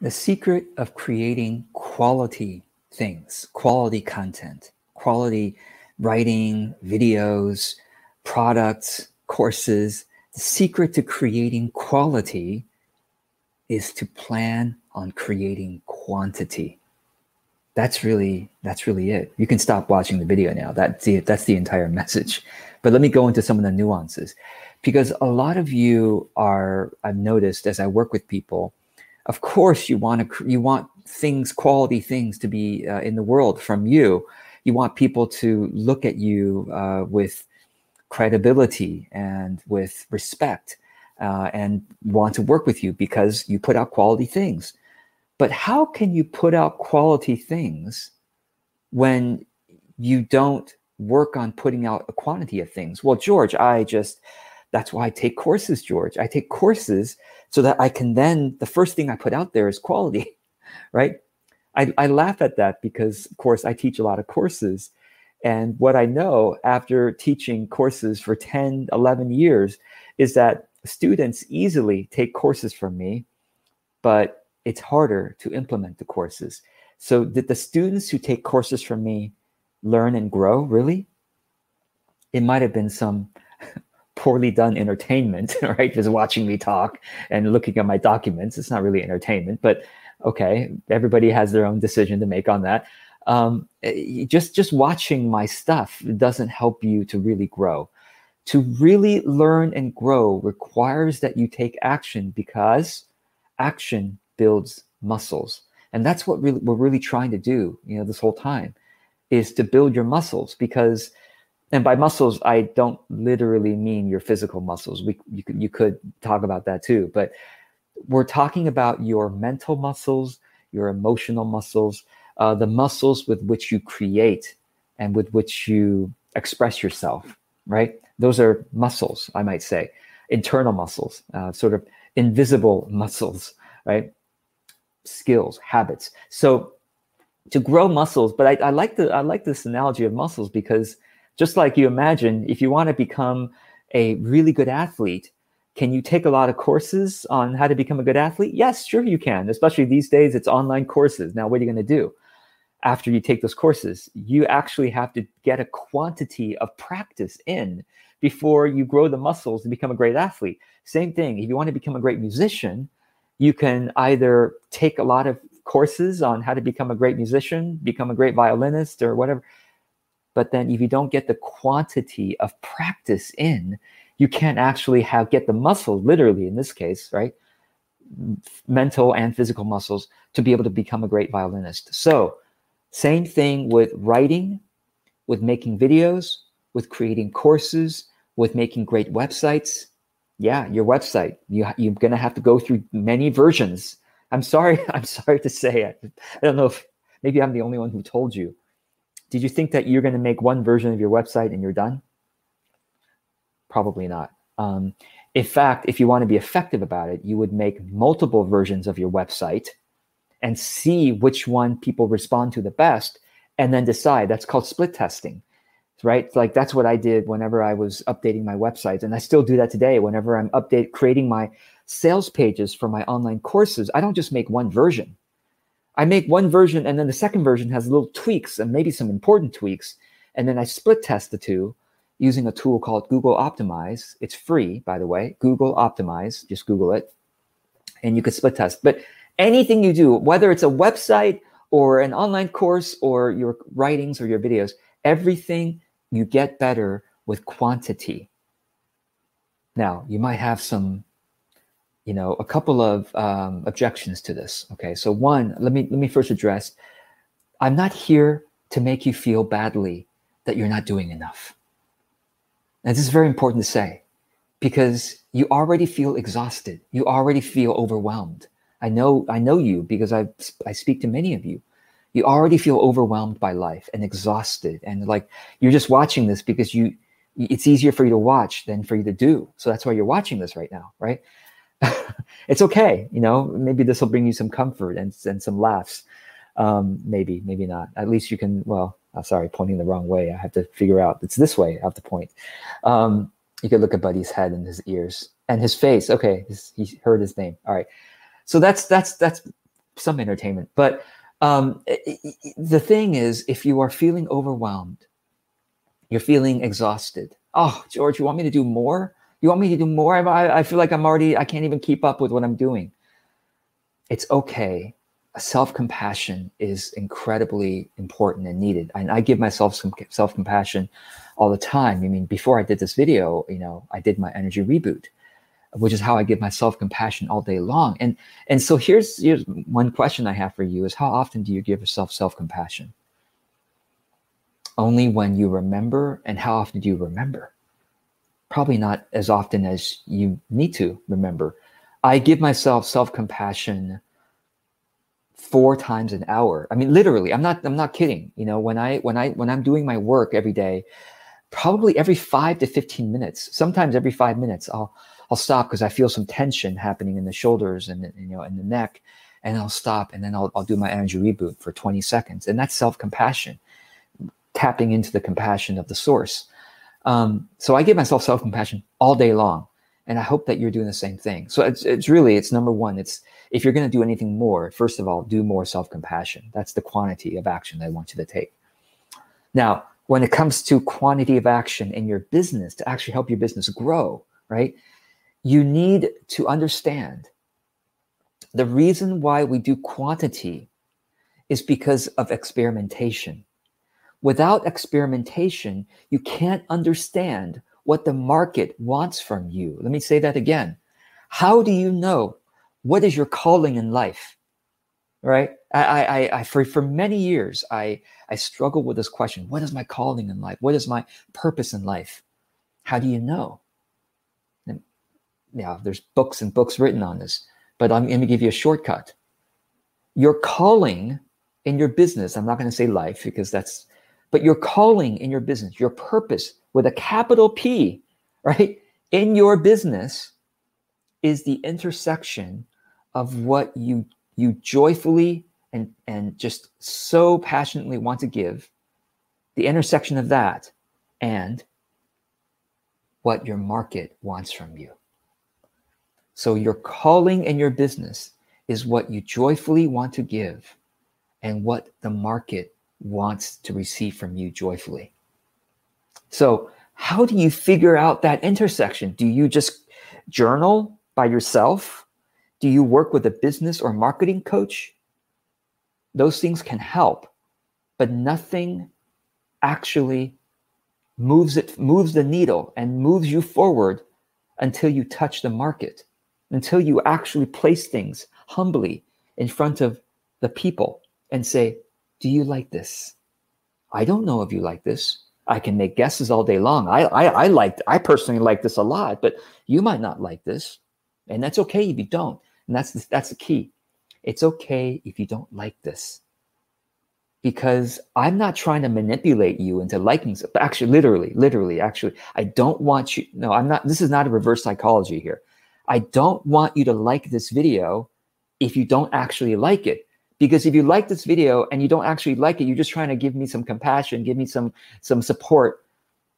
The secret of creating quality things, quality content, quality writing, videos, products, courses. The secret to creating quality is to plan on creating quantity. That's really that's really it. You can stop watching the video now. That's the that's the entire message. But let me go into some of the nuances because a lot of you are I've noticed as I work with people, of course you want to you want things quality things to be uh, in the world from you. You want people to look at you uh, with credibility and with respect uh, and want to work with you because you put out quality things. But how can you put out quality things when you don't work on putting out a quantity of things? Well, George, I just, that's why I take courses, George. I take courses so that I can then, the first thing I put out there is quality, right? I, I laugh at that because, of course, I teach a lot of courses. And what I know after teaching courses for 10, 11 years is that students easily take courses from me, but it's harder to implement the courses. So, did the students who take courses from me learn and grow really? It might have been some poorly done entertainment, right? Just watching me talk and looking at my documents. It's not really entertainment, but okay, everybody has their own decision to make on that. Um, eh, just just watching my stuff doesn't help you to really grow to really learn and grow requires that you take action because action builds muscles and that's what we're really trying to do you know this whole time is to build your muscles because and by muscles i don't literally mean your physical muscles we you could, you could talk about that too but we're talking about your mental muscles your emotional muscles uh, the muscles with which you create and with which you express yourself right those are muscles, I might say, internal muscles, uh, sort of invisible muscles, right? Skills, habits. So to grow muscles, but I, I like the I like this analogy of muscles because just like you imagine, if you want to become a really good athlete, can you take a lot of courses on how to become a good athlete? Yes, sure you can. Especially these days, it's online courses. Now, what are you going to do? after you take those courses, you actually have to get a quantity of practice in before you grow the muscles to become a great athlete. Same thing, if you want to become a great musician, you can either take a lot of courses on how to become a great musician, become a great violinist, or whatever. But then if you don't get the quantity of practice in, you can't actually have get the muscle, literally in this case, right? Mental and physical muscles to be able to become a great violinist. So, same thing with writing, with making videos, with creating courses, with making great websites. Yeah, your website. You, you're going to have to go through many versions. I'm sorry. I'm sorry to say it. I don't know if maybe I'm the only one who told you. Did you think that you're going to make one version of your website and you're done? Probably not. Um, in fact, if you want to be effective about it, you would make multiple versions of your website and see which one people respond to the best and then decide. That's called split testing right? Like that's what I did whenever I was updating my websites, and I still do that today. Whenever I'm update creating my sales pages for my online courses, I don't just make one version. I make one version, and then the second version has little tweaks and maybe some important tweaks, and then I split test the two using a tool called Google Optimize. It's free, by the way. Google Optimize, just Google it, and you can split test. But anything you do, whether it's a website or an online course or your writings or your videos, everything you get better with quantity. Now, you might have some, you know, a couple of um, objections to this. Okay, so one, let me let me first address. I'm not here to make you feel badly that you're not doing enough. And this is very important to say because you already feel exhausted. You already feel overwhelmed. I know I know you because I I speak to many of you you already feel overwhelmed by life and exhausted and like you're just watching this because you it's easier for you to watch than for you to do so that's why you're watching this right now right it's okay you know maybe this will bring you some comfort and, and some laughs. Um, maybe maybe not. At least you can well uh, sorry pointing the wrong way. I have to figure out it's this way i have to point. Um, you could look at buddy's head and his ears and his face. Okay his, he heard his name. All right. So that's that's that's some entertainment. But um, the thing is, if you are feeling overwhelmed, you're feeling exhausted. Oh, George, you want me to do more? You want me to do more? I, I feel like I'm already, I can't even keep up with what I'm doing. It's okay. Self compassion is incredibly important and needed. And I give myself some self compassion all the time. I mean, before I did this video, you know, I did my energy reboot, which is how I give myself compassion all day long. And and so here's here's one question I have for you is how often do you give yourself self compassion? Only when you remember, and how often do you remember? Probably not as often as you need to remember. I give myself self compassion four times an hour. I mean, literally, I'm not, I'm not kidding. You know, when I, when I, when I'm doing my work every day, probably every five to 15 minutes, sometimes every five minutes, I'll, I'll stop because I feel some tension happening in the shoulders and, you know, in the neck and I'll stop and then I'll, I'll do my energy reboot for 20 seconds. And that's self compassion, tapping into the compassion of the source. Um, so I give myself self compassion all day long. And I hope that you're doing the same thing. So it's, it's really, it's number one, it's, if you're going to do anything more, first of all, do more self compassion. That's the quantity of action I want you to take. Now, when it comes to quantity of action in your business to actually help your business grow, right? You need to understand the reason why we do quantity is because of experimentation. Without experimentation, you can't understand what the market wants from you. Let me say that again. How do you know what is your calling in life? Right? I, I, I, for, for many years, I, I struggled with this question. What is my calling in life? What is my purpose in life? How do you know? And, yeah, there's books and books written on this, but I'm going to give you a shortcut. Your calling in your business, I'm not going to say life because that's, but your calling in your business, your purpose with a capital P, right, in your business is the intersection of what you you joyfully and and just so passionately want to give the intersection of that and what your market wants from you. So your calling in your business is what you joyfully want to give and what the market wants to receive from you joyfully. So how do you figure out that intersection? Do you just journal by yourself? Do you work with a business or marketing coach? Those things can help, but nothing actually moves it moves the needle and moves you forward until you touch the market, until you actually place things humbly in front of the people and say, "Do you like this? I don't know if you like this. I can make guesses all day long. I I, I like I personally like this a lot, but you might not like this, and that's okay if you don't. And that's the, that's the key. It's okay if you don't like this. Because I'm not trying to manipulate you into liking. But actually, literally, literally, actually, I don't want you. No, I'm not. This is not a reverse psychology here. I don't want you to like this video if you don't actually like it. Because if you like this video and you don't actually like it, you're just trying to give me some compassion, give me some some support.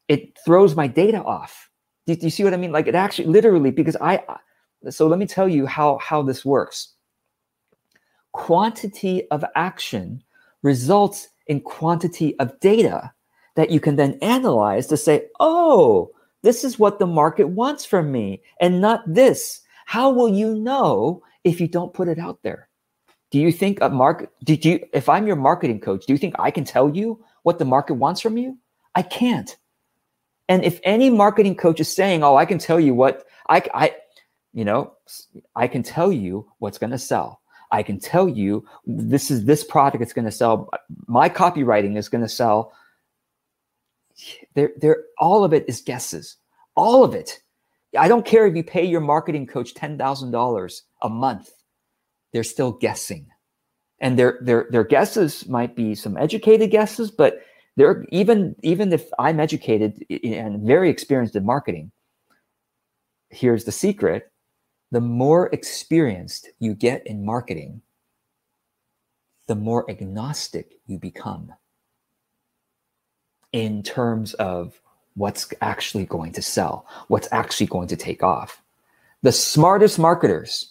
It throws my data off. Do, do you see what I mean? Like it actually, literally, because I so let me tell you how, how this works. Quantity of action results in quantity of data that you can then analyze to say, oh, this is what the market wants from me and not this. How will you know if you don't put it out there? Do you think a market, did you, if I'm your marketing coach, do you think I can tell you what the market wants from you? I can't. And if any marketing coach is saying, oh, I can tell you what I, I, you know i can tell you what's going to sell i can tell you this is this product is going to sell my copywriting is going to sell there there all of it is guesses all of it i don't care if you pay your marketing coach $10000 a month they're still guessing and their their their guesses might be some educated guesses but they're even even if i'm educated and very experienced in marketing here's the secret the more experienced you get in marketing, the more agnostic you become in terms of what's actually going to sell, what's actually going to take off. The smartest marketers,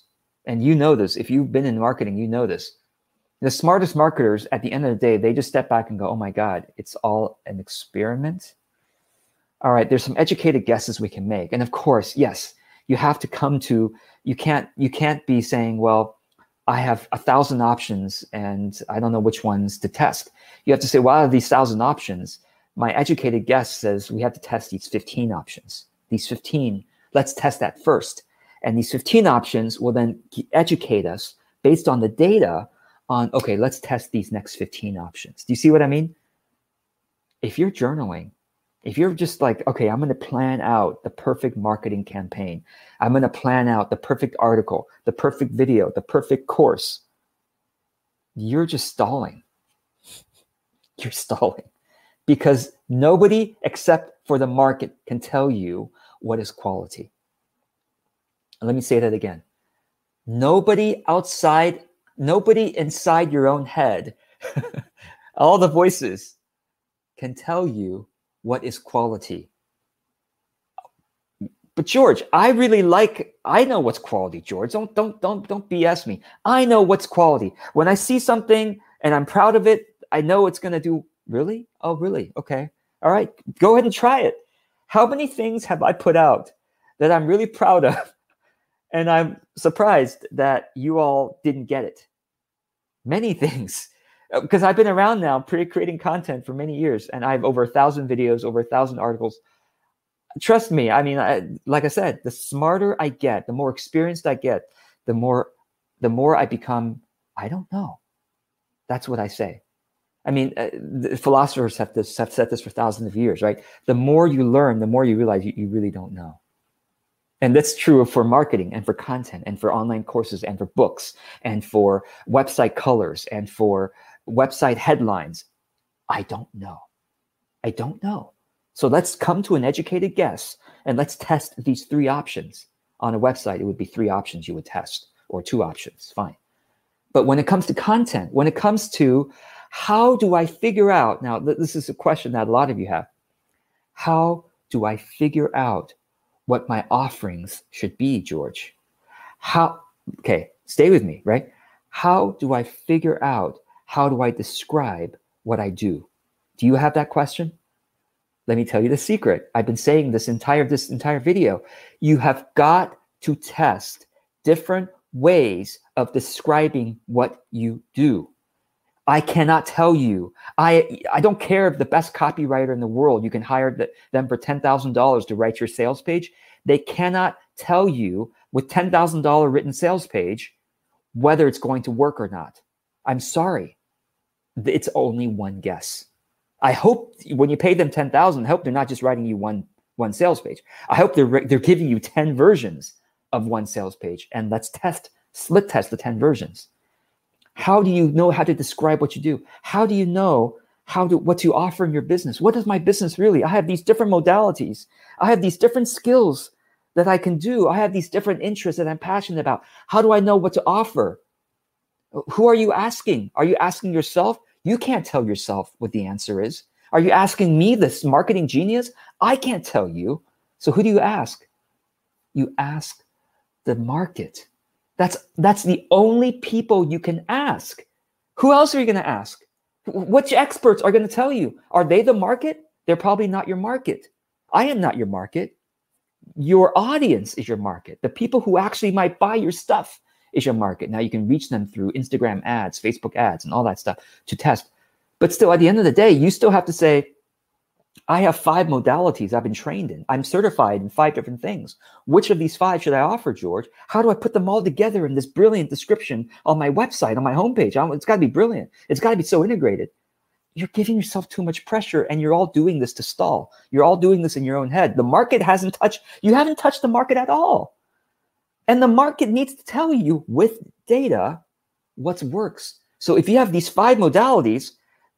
and you know this, if you've been in marketing, you know this. The smartest marketers at the end of the day, they just step back and go, oh my God, it's all an experiment. All right, there's some educated guesses we can make. And of course, yes, you have to come to, you can't, you can't be saying, well, I have a thousand options and I don't know which ones to test. You have to say, well, out of these thousand options, my educated guess says we have to test these 15 options. These 15, let's test that first. And these 15 options will then educate us based on the data on, okay, let's test these next 15 options. Do you see what I mean? If you're journaling, if you're just like, okay, I'm going to plan out the perfect marketing campaign, I'm going to plan out the perfect article, the perfect video, the perfect course, you're just stalling. You're stalling because nobody except for the market can tell you what is quality. Let me say that again. Nobody outside, nobody inside your own head, all the voices can tell you what is quality. But George, I really like I know what's quality, George. Don't don't don't don't BS me. I know what's quality. When I see something and I'm proud of it, I know it's going to do really? Oh, really? Okay. All right. Go ahead and try it. How many things have I put out that I'm really proud of and I'm surprised that you all didn't get it. Many things, because uh, I've been around now creating content for many years, and I have over a thousand videos, over a thousand articles. Trust me, I mean, I, like I said, the smarter I get, the more experienced I get, the more, the more I become. I don't know. That's what I say. I mean, uh, philosophers have this have said this for thousands of years, right? The more you learn, the more you realize you, you really don't know. And that's true for marketing and for content and for online courses and for books and for website colors and for website headlines. I don't know. I don't know. So let's come to an educated guess and let's test these three options. On a website, it would be three options you would test or two options, fine. But when it comes to content, when it comes to how do I figure out, now this is a question that a lot of you have. How do I figure out what my offerings should be, George. How, okay, stay with me, right? How do I figure out, how do I describe what I do? Do you have that question? Let me tell you the secret. I've been saying this entire this entire video. You have got to test different ways of describing what you do. I cannot tell you. I I don't care if the best copywriter in the world you can hire the, them for ten thousand dollars to write your sales page. They cannot tell you with ten thousand dollar written sales page whether it's going to work or not. I'm sorry. It's only one guess. I hope when you pay them ten thousand, I hope they're not just writing you one one sales page. I hope they're they're giving you ten versions of one sales page, and let's test split test the ten versions how do you know how to describe what you do? How do you know how to what to offer in your business? What is my business really? I have these different modalities. I have these different skills that I can do. I have these different interests that I'm passionate about. How do I know what to offer? Who are you asking? Are you asking yourself? You can't tell yourself what the answer is. Are you asking me, this marketing genius? I can't tell you. So who do you ask? You ask the market. That's that's the only people you can ask. Who else are you going to ask? Which experts are going to tell you? Are they the market? They're probably not your market. I am not your market. Your audience is your market. The people who actually might buy your stuff is your market. Now you can reach them through Instagram ads, Facebook ads, and all that stuff to test. But still, at the end of the day, you still have to say, I have five modalities I've been trained in. I'm certified in five different things. Which of these five should I offer, George? How do I put them all together in this brilliant description on my website, on my homepage? It's got to be brilliant. It's got to be so integrated. You're giving yourself too much pressure and you're all doing this to stall. You're all doing this in your own head. The market hasn't touched, you haven't touched the market at all. And the market needs to tell you with data what works. So if you have these five modalities,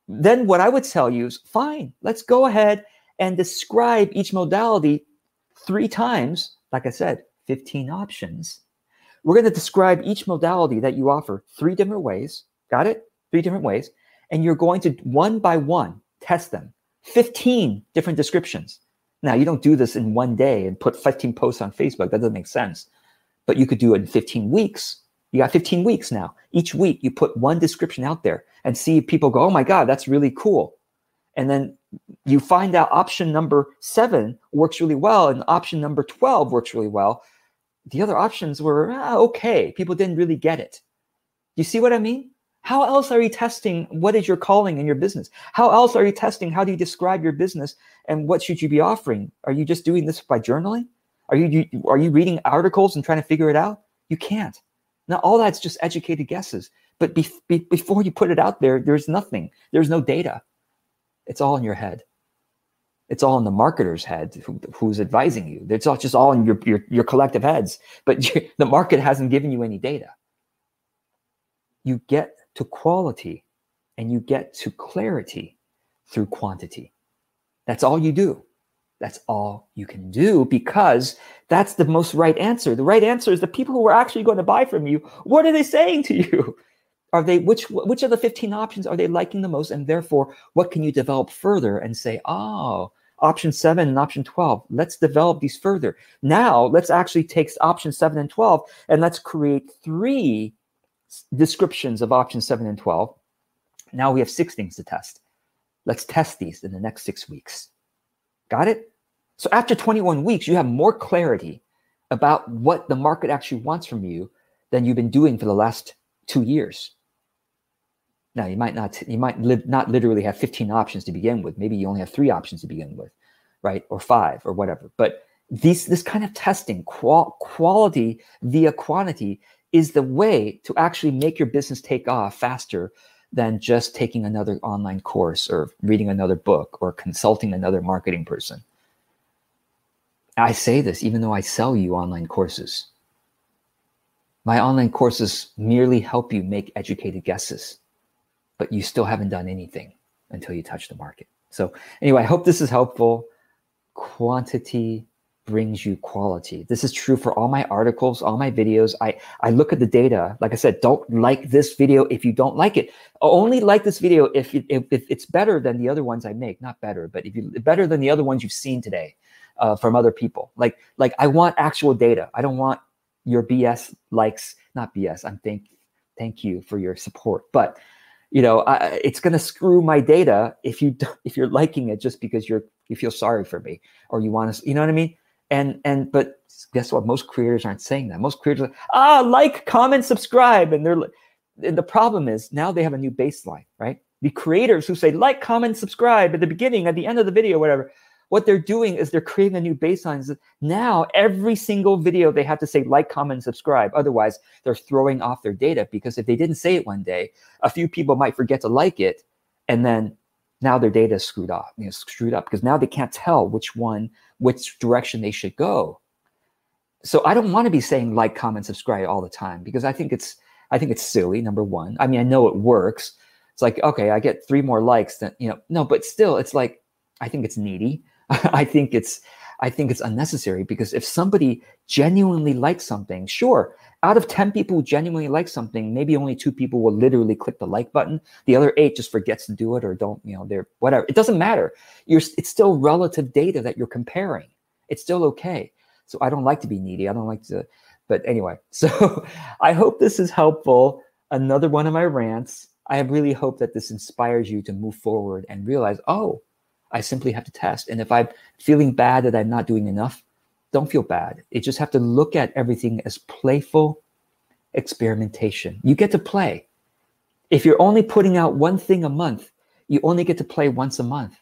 then what I would tell you is fine, let's go ahead and describe each modality three times. Like I said, 15 options. We're going to describe each modality that you offer three different ways. Got it? Three different ways. And you're going to one by one test them. 15 different descriptions. Now, you don't do this in one day and put 15 posts on Facebook. That doesn't make sense. But you could do it in 15 weeks You got 15 weeks now. Each week you put one description out there and see if people go, oh my God, that's really cool. And then you find out option number seven works really well and option number 12 works really well. The other options were ah, okay. People didn't really get it. You see what I mean? How else are you testing what is your calling in your business? How else are you testing how do you describe your business and what should you be offering? Are you just doing this by journaling? Are you are you reading articles and trying to figure it out? You can't. Now all that's just educated guesses. But be, be, before you put it out there, there's nothing. There's no data. It's all in your head. It's all in the marketer's head who, who's advising you. It's all just all in your your, your collective heads. But the market hasn't given you any data. You get to quality and you get to clarity through quantity. That's all you do. That's all you can do because that's the most right answer. The right answer is the people who are actually going to buy from you. What are they saying to you? Are they which which of the 15 options are they liking the most? And therefore, what can you develop further and say, oh, option seven and option 12, let's develop these further. Now let's actually take option seven and 12 and let's create three descriptions of option 7 and 12. Now we have six things to test. Let's test these in the next six weeks. Got it? So after 21 weeks, you have more clarity about what the market actually wants from you than you've been doing for the last two years. Now you might not you might li- not literally have 15 options to begin with. Maybe you only have three options to begin with, right? Or five or whatever. But these this kind of testing, qual- quality via quantity, is the way to actually make your business take off faster than just taking another online course or reading another book or consulting another marketing person. I say this even though I sell you online courses. My online courses merely help you make educated guesses, but you still haven't done anything until you touch the market. So, anyway, I hope this is helpful. Quantity brings you quality. This is true for all my articles, all my videos. I, I look at the data. Like I said, don't like this video if you don't like it. Only like this video if, if, if it's better than the other ones I make. Not better, but if you better than the other ones you've seen today uh, from other people. Like like I want actual data. I don't want your BS likes. Not BS. I'm thank thank you for your support, but you know I, it's going to screw my data if you if you're liking it just because you're you feel sorry for me or you want to you know what i mean and and but guess what? Most creators aren't saying that. Most creators are ah like, comment, subscribe, and they're and the problem is now they have a new baseline, right? The creators who say like, comment, subscribe at the beginning, at the end of the video, whatever. What they're doing is they're creating a new baseline. Now every single video they have to say like, comment, subscribe. Otherwise, they're throwing off their data because if they didn't say it one day, a few people might forget to like it, and then now their data is screwed off, you know, screwed up because now they can't tell which one, which direction they should go. So I don't want to be saying like, comment, subscribe all the time because I think it's I think it's silly. Number one, I mean, I know it works. It's like okay, I get three more likes than you know. No, but still, it's like I think it's needy. I think it's I think it's unnecessary because if somebody genuinely likes something, sure, out of 10 people who genuinely like something, maybe only two people will literally click the like button. The other eight just forgets to do it or don't, you know, they're whatever. It doesn't matter. You're it's still relative data that you're comparing. It's still okay. So I don't like to be needy. I don't like to, but anyway. So I hope this is helpful. Another one of my rants. I really hope that this inspires you to move forward and realize, oh, I simply have to test. And if I'm feeling bad that I'm not doing enough, don't feel bad. You just have to look at everything as playful experimentation. You get to play. If you're only putting out one thing a month, you only get to play once a month.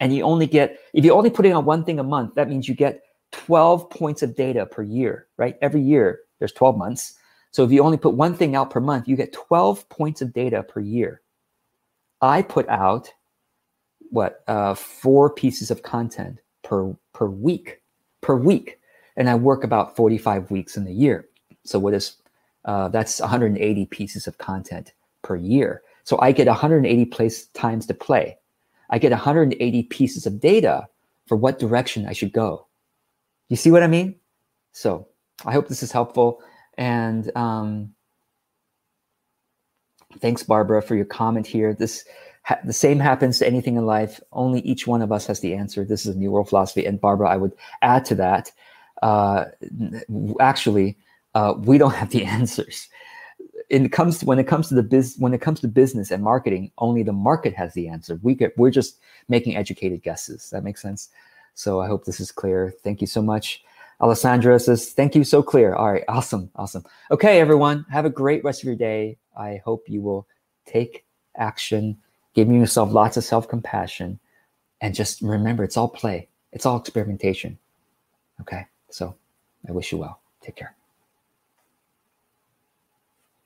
And you only get, if you're only putting out one thing a month, that means you get 12 points of data per year, right? Every year, there's 12 months. So if you only put one thing out per month, you get 12 points of data per year. I put out what uh, four pieces of content per per week per week, and I work about 45 weeks in the year. So what is uh, that's 180 pieces of content per year. So I get 180 place times to play. I get 180 pieces of data for what direction I should go. You see what I mean? So I hope this is helpful. And um, thanks, Barbara, for your comment here. This ha- the same happens to anything in life. Only each one of us has the answer. This is a new world philosophy. And Barbara, I would add to that. Uh, actually, uh, we don't have the answers. It comes to, when it comes to the biz when it comes to business and marketing, only the market has the answer. We get we're just making educated guesses. That makes sense. So I hope this is clear. Thank you so much. Alessandra says, thank you, so clear. All right, awesome, awesome. Okay, everyone, have a great rest of your day. I hope you will take action, giving yourself lots of self compassion, and just remember it's all play, it's all experimentation. Okay, so I wish you well. Take care.